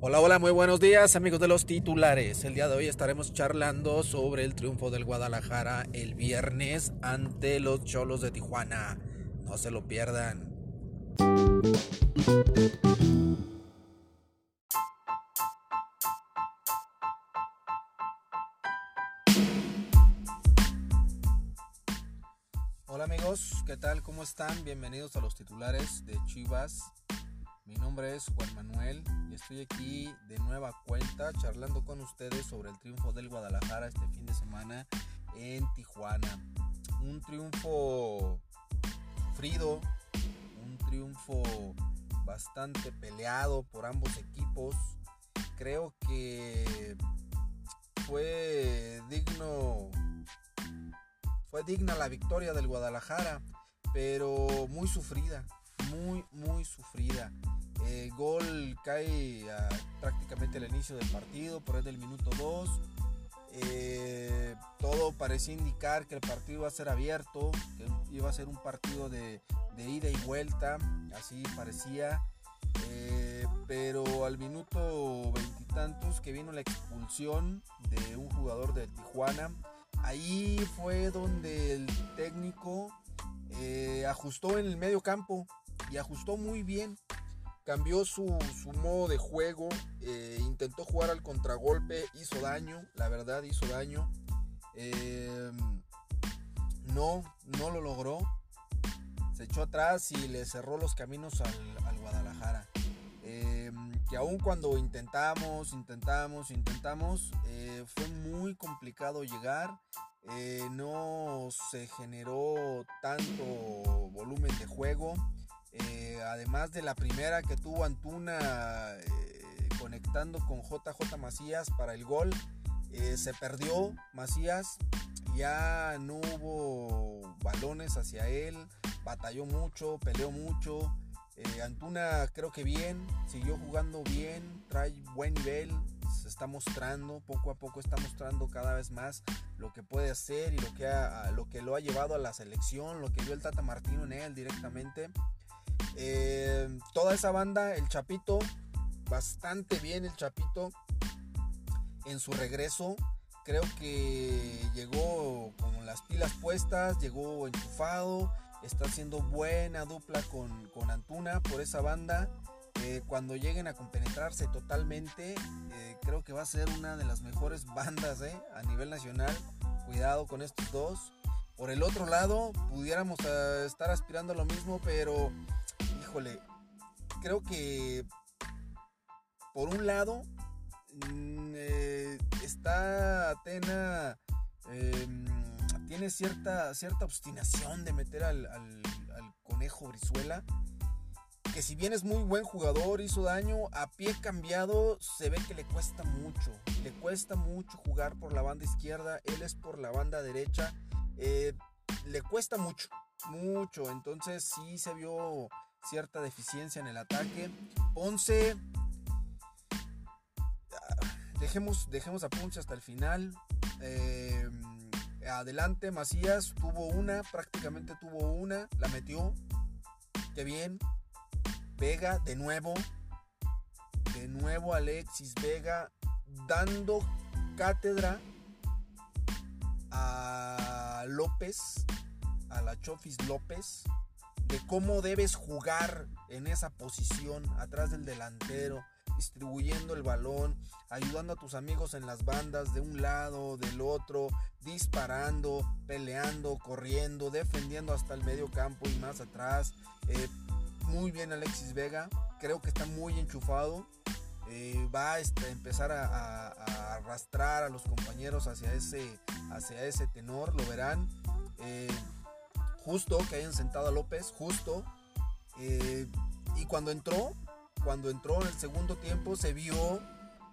Hola, hola, muy buenos días amigos de los titulares. El día de hoy estaremos charlando sobre el triunfo del Guadalajara el viernes ante los Cholos de Tijuana. No se lo pierdan. Hola amigos, ¿qué tal? ¿Cómo están? Bienvenidos a los titulares de Chivas. Mi nombre es Juan Manuel y estoy aquí de nueva cuenta charlando con ustedes sobre el triunfo del Guadalajara este fin de semana en Tijuana. Un triunfo sufrido, un triunfo bastante peleado por ambos equipos. Creo que fue digno fue digna la victoria del Guadalajara, pero muy sufrida, muy, muy sufrida. El gol cae prácticamente al inicio del partido, por el del minuto 2. Eh, todo parecía indicar que el partido iba a ser abierto, que iba a ser un partido de, ida y vuelta, así parecía. Eh, pero al minuto veintitantos que vino la expulsión de un jugador de Tijuana, Ahí fue donde el técnico eh, ajustó en el medio campo y ajustó muy bien. Cambió su, modo de juego, eh, intentó jugar al contragolpe, hizo daño, la verdad hizo daño. Em, no, no lo logró. Se echó atrás y le cerró los caminos al, Guadalajara. Em, que aun cuando intentamos, intentamos, intentamos, eh, fue muy complicado llegar. Eh, no se generó tanto volumen de juego. Eh, además de la primera que tuvo Antuna conectando con JJ Macías para el gol, se perdió Macías. Ya no hubo balones hacia él, batalló mucho, peleó mucho. Antuna creo que bien, siguió jugando bien, trae buen nivel, se está mostrando, poco a poco está mostrando cada vez más lo que puede hacer y lo que, lo, que lo ha llevado a la selección, lo que vio el Tata Martino en él directamente. Eh, toda esa banda, el Chapito, bastante bien el Chapito en su regreso. Creo que llegó con las pilas puestas, llegó enchufado, está haciendo buena dupla con, con Antuna por esa banda. Eh, cuando lleguen a compenetrarse totalmente, eh, creo que va a ser una de las mejores bandas eh, a nivel nacional. Cuidado con estos dos. Por el otro lado, pudiéramos estar aspirando a lo mismo, pero híjole, creo que por un lado mm, está Atena em, tiene cierta, cierta obstinación de meter al, conejo Brizuela que si bien es muy buen jugador, hizo daño, a pie cambiado se ve que le cuesta mucho. Le cuesta mucho jugar por la banda izquierda, él es por la banda derecha. Eh, le cuesta mucho, mucho. Entonces sí se vio cierta deficiencia en el ataque. Ponce, ah, dejemos, dejemos a Ponce hasta el final. Eh, adelante, Macías tuvo una, prácticamente tuvo una, la metió. Qué bien, Vega de nuevo. De nuevo Alexis Vega dando cátedra a López, a la Chofis López, de cómo debes jugar en esa posición atrás del delantero, distribuyendo el balón, ayudando a tus amigos en las bandas de un lado, del otro, disparando, peleando, corriendo, defendiendo hasta el medio campo y más atrás, eh, muy bien Alexis Vega, creo que está muy enchufado. Eh, va a este, empezar a, arrastrar a los compañeros hacia ese, hacia ese tenor, lo verán. Eh, justo que hayan sentado a López, justo. Y cuando entró, cuando entró en el segundo tiempo, se vio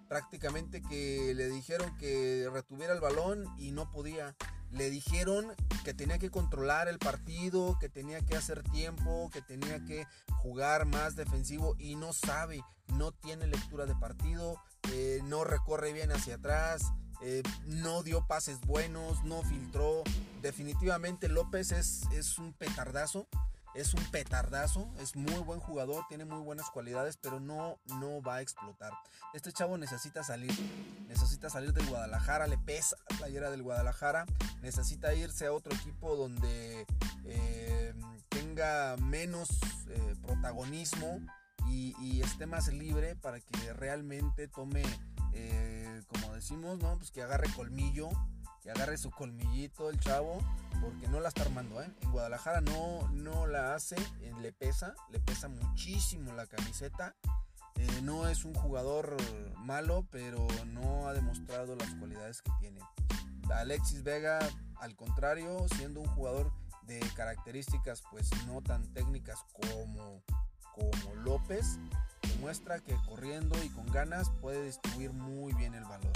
prácticamente que le dijeron que retuviera el balón y no podía. Le dijeron que tenía que controlar el partido, que tenía que hacer tiempo, que tenía que jugar más defensivo y no sabe, no tiene lectura de partido, eh, no recorre bien hacia atrás. eh, no dio pases buenos, no filtró. Definitivamente López es, es un petardazo, es un petardazo, es muy buen jugador, tiene muy buenas cualidades, pero no, no va a explotar. Este chavo necesita salir, necesita salir del Guadalajara, le pesa la playera del Guadalajara, necesita irse a otro equipo donde eh, tenga menos eh, protagonismo y, esté más libre para que realmente tome, eh, como decimos, ¿no? Pues que agarre colmillo, que agarre su colmillito el chavo, porque no la está armando, ¿eh? En Guadalajara no, no la hace, eh, le pesa, le pesa muchísimo la camiseta. Eh, no es un jugador malo, pero no ha demostrado las cualidades que tiene. Alexis Vega, al contrario, siendo un jugador de características pues no tan técnicas como como López demuestra que corriendo y con ganas puede distribuir muy bien el balón.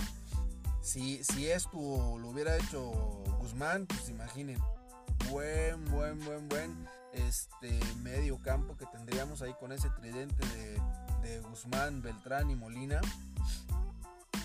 Si, si esto lo hubiera hecho Guzmán, pues imaginen, buen, buen, buen, buen este medio campo que tendríamos ahí con ese tridente de, Guzmán, Beltrán y Molina.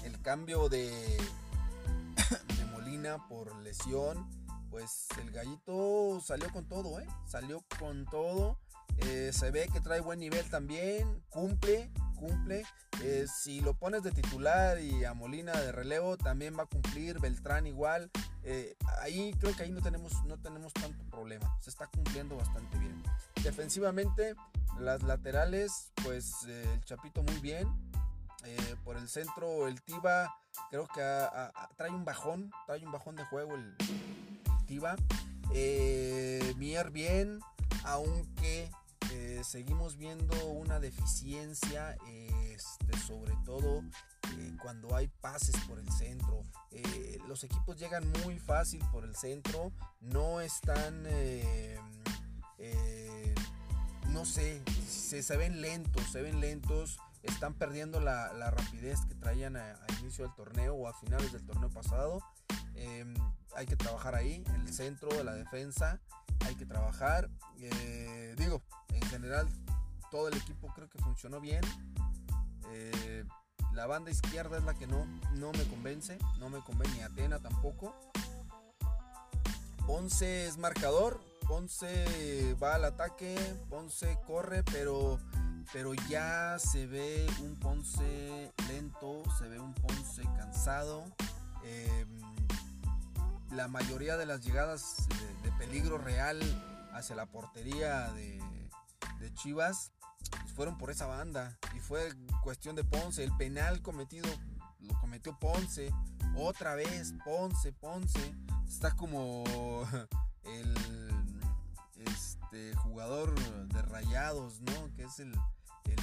El cambio de, de Molina por lesión, pues el gallito salió con todo, ¿eh? Salió con todo eh, se ve que trae buen nivel también, cumple, cumple. Eh, si lo pones de titular y a Molina de relevo, también va a cumplir. Beltrán igual. Eh, ahí creo que ahí no tenemos, no tenemos tanto problema. Se está cumpliendo bastante bien. Defensivamente, las laterales, pues el Chapito muy bien. por el centro, el Tiba creo que trae un bajón, trae un bajón de juego el Tiba. Mier bien, aunque eh, seguimos viendo una deficiencia, este, sobre todo eh, cuando hay pases por el centro. Eh, los equipos llegan muy fácil por el centro, no están, no sé, se, ven lentos, se ven lentos, están perdiendo la, rapidez que traían a, inicio del torneo o a finales del torneo pasado. Em, hay que trabajar ahí, el centro la defensa, hay que trabajar. digo, en general todo el equipo creo que funcionó bien. Eh, la banda izquierda es la que no, no me convence, no me convence Atena tampoco. Ponce es marcador, Ponce va al ataque, Ponce corre, pero, pero ya se ve un Ponce lento, se ve un Ponce cansado. Em, la mayoría de las llegadas de peligro real hacia la portería de, Chivas pues, fueron por esa banda. Y fue cuestión de Ponce. El penal cometido lo cometió Ponce. Otra vez, Ponce, Ponce. Está como el este, jugador de rayados, ¿no? Que es el,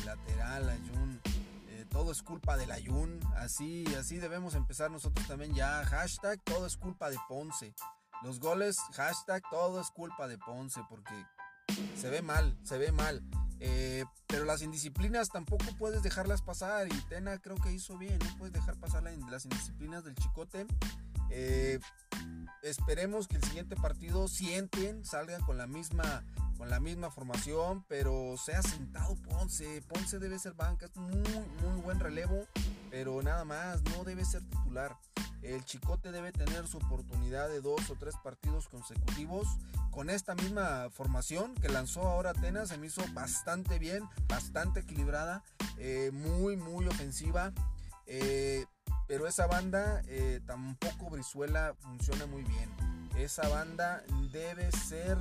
lateral, Ayun. Eh, todo es culpa del Ayun. Así, así debemos empezar nosotros también ya. Hashtag todo es culpa de Ponce. Los goles, hashtag todo es culpa de Ponce. Porque se ve mal, se ve mal. Eh, pero las indisciplinas tampoco puedes dejarlas pasar. Y Tena creo que hizo bien, no puedes dejar pasar las indisciplinas del chicote. Eh, esperemos que el siguiente partido sienten, salgan con la misma con la misma formación, pero sea sentado Ponce. Ponce debe ser banca, muy, muy buen relevo, pero nada más, no debe ser titular. El Chicote debe tener su oportunidad de dos o tres partidos consecutivos con esta misma formación que lanzó ahora Atenas. Se me hizo bastante bien, bastante equilibrada, eh, muy, muy ofensiva. Eh, pero esa banda eh, tampoco Brizuela funciona muy bien. Esa banda debe ser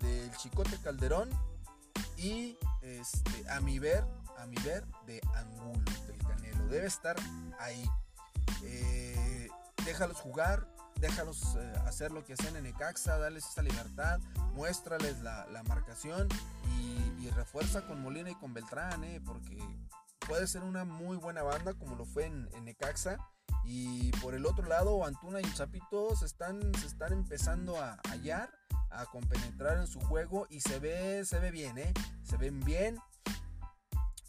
del Chicote Calderón y este, a mi ver, a mi ver, de Angulo, del Canelo. Debe estar ahí. Eh, déjalos jugar, déjalos eh, hacer lo que hacen en Ecaxa, darles esa libertad, muéstrales la, marcación y, refuerza con Molina y con Beltrán, eh, porque puede ser una muy buena banda como lo fue en, en Ecaxa. Y por el otro lado, Antuna y Chapito se están, se están empezando a hallar, a compenetrar en su juego y se ve, se ve bien, ¿eh? Se ven bien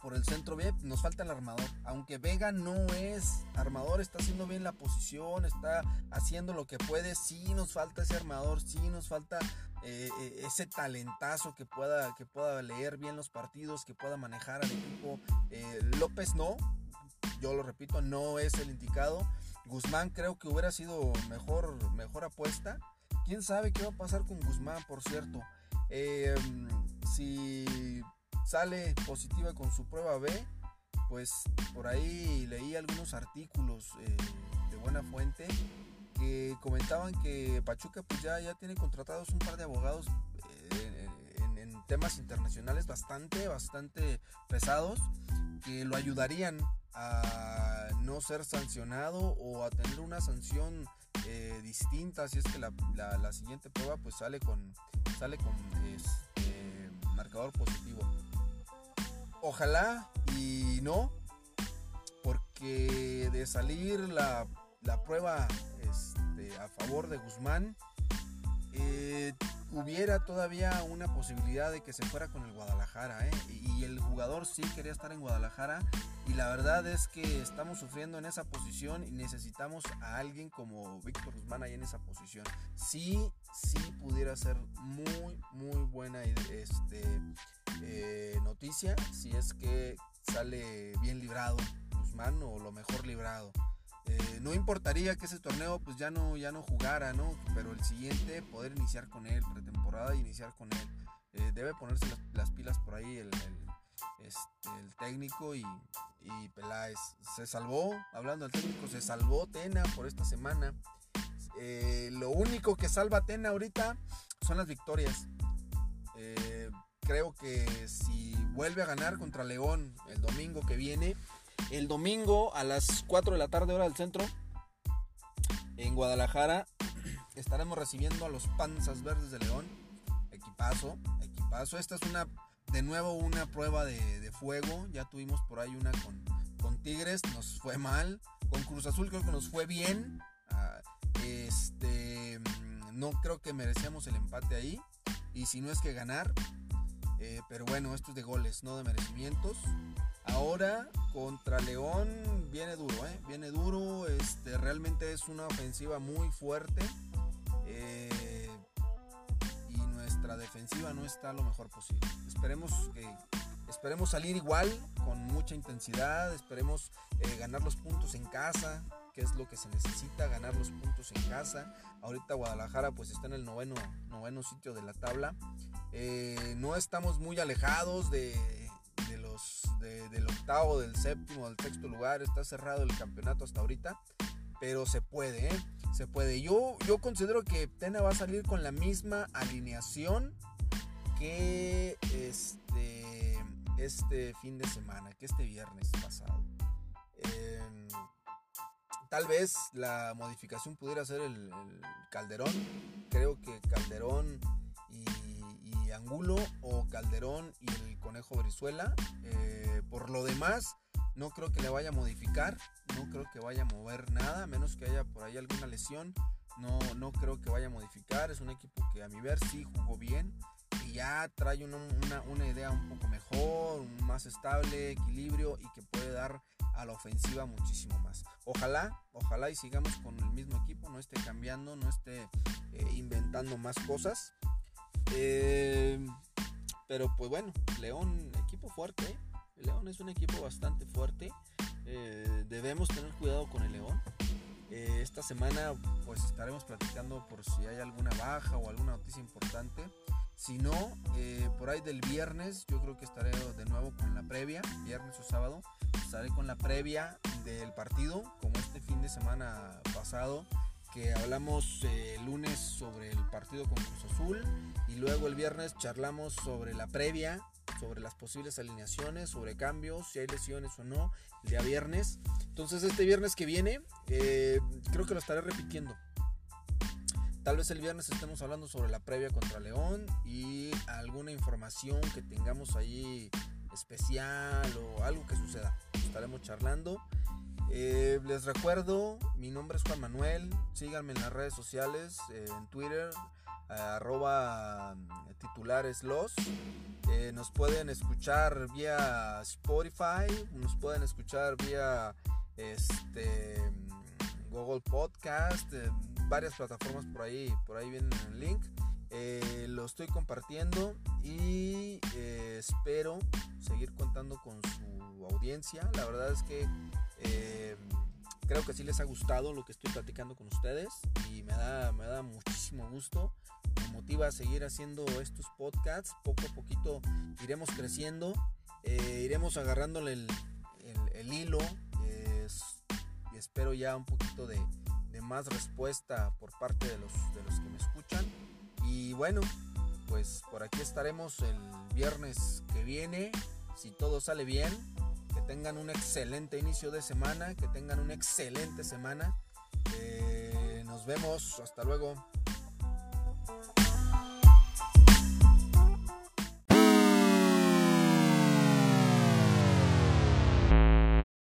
por el centro bien, nos falta el armador. Aunque Vega no es armador, está haciendo bien la posición, está haciendo lo que puede. Sí nos falta ese armador, sí nos falta eh, eh, ese talentazo que pueda, que pueda leer bien los partidos, que pueda manejar al equipo. Eh, López no, yo lo repito, no es el indicado. Guzmán creo que hubiera sido mejor, mejor apuesta. ¿Quién sabe qué va a pasar con Guzmán, por cierto? Si sale positiva con su prueba B, pues por ahí leí algunos artículos eh, de buena fuente que comentaban que Pachuca pues ya, ya tiene contratados un par de abogados eh, en, temas internacionales bastante, bastante pesados que lo ayudarían a no ser sancionado o a tener una sanción eh, distinta si es que la, la, siguiente prueba pues sale con sale con este, marcador positivo ojalá y no porque de salir la, la prueba este, a favor de Guzmán eh, hubiera todavía una posibilidad de que se fuera con el Guadalajara. ¿eh? Y, el jugador sí quería estar en Guadalajara. Y la verdad es que estamos sufriendo en esa posición y necesitamos a alguien como Víctor Guzmán ahí en esa posición. Sí, sí pudiera ser muy, muy buena este, eh, noticia si es que sale bien librado Guzmán o lo mejor librado. Eh, no importaría que ese torneo pues ya no, ya no jugara, ¿no? Pero el siguiente poder iniciar con él, pretemporada y iniciar con él. Eh, debe ponerse las, pilas por ahí el, este, técnico y, Peláez. Se salvó, hablando del técnico, se salvó Tena por esta semana. Eh, lo único que salva a Tena ahorita son las victorias. creo que si vuelve a ganar contra León el domingo que viene, el domingo a las 4 de la tarde hora del centro, en Guadalajara, estaremos recibiendo a los Panzas Verdes de León. Equipazo, equipazo. Esta es una, de nuevo, una prueba de, fuego. Ya tuvimos por ahí una con, con, Tigres, nos fue mal. Con Cruz Azul creo que nos fue bien. Ah, este, no creo que merecíamos el empate ahí. Y si no es que ganar. Eh, pero bueno, esto es de goles, no de merecimientos. Ahora contra León viene duro, ¿eh? viene duro. Este, realmente es una ofensiva muy fuerte. Eh, y nuestra defensiva no está lo mejor posible. Esperemos que esperemos salir igual, con mucha intensidad. Esperemos ganar los puntos en casa, que es lo que se necesita, ganar los puntos en casa. Ahorita Guadalajara pues está en el noveno, noveno sitio de la tabla. no estamos muy alejados de del octavo, del séptimo, del sexto lugar. Está cerrado el campeonato hasta ahorita. Pero se puede, ¿eh? Se puede. Yo, yo considero que Tena va a salir con la misma alineación que este, este fin de semana, que este viernes pasado. Em, tal vez la modificación pudiera ser el, Calderón. Creo que Calderón y, y, Angulo o Calderón y el Conejo Brizuela. Eh, por lo demás, no creo que le vaya a modificar, no creo que vaya a mover nada, menos que haya por ahí alguna lesión. No, no creo que vaya a modificar. Es un equipo que a mi ver sí jugó bien y ya trae una, una, idea un poco mejor, más estable, equilibrio y que puede dar a la ofensiva muchísimo más. Ojalá, ojalá y sigamos con el mismo equipo, no esté cambiando, no esté eh, inventando más cosas. Eh, pero pues bueno, León, equipo fuerte. ¿eh? León es un equipo bastante fuerte. Eh, debemos tener cuidado con el León. Esta semana pues estaremos platicando por si hay alguna baja o alguna noticia importante. Si no, por ahí del viernes yo creo que estaré de nuevo con la previa, viernes o sábado. Estaré con la previa del partido, como este fin de semana pasado que hablamos el lunes sobre el partido con Cruz Azul y luego el viernes charlamos sobre la previa, sobre las posibles alineaciones, sobre cambios, si hay lesiones o no, el día viernes. Entonces este viernes que viene eh, creo que lo estaré repitiendo. Tal vez el viernes estemos hablando sobre la previa contra León y alguna información que tengamos ahí especial o algo que suceda. Estaremos charlando. Eh, les recuerdo, mi nombre es Juan Manuel, síganme en las redes sociales, eh, en Twitter, arroba mm, titulares los. Eh, nos pueden escuchar vía Spotify, nos pueden escuchar vía este, Google Podcast, varias plataformas por ahí, por ahí vienen el link. Lo estoy compartiendo y espero seguir contando con su audiencia. La verdad es que creo que sí les ha gustado lo que estoy platicando con ustedes y me da, me da muchísimo gusto. Me motiva a seguir haciendo estos podcasts. Poco a poquito iremos creciendo, eh, iremos agarrándole el, hilo y espero ya un poquito de, más respuesta por parte de los, de los que me escuchan. Y bueno, pues por aquí estaremos el viernes que viene, si todo sale bien. Que tengan un excelente inicio de semana, que tengan una excelente semana. Eh, nos vemos, hasta luego.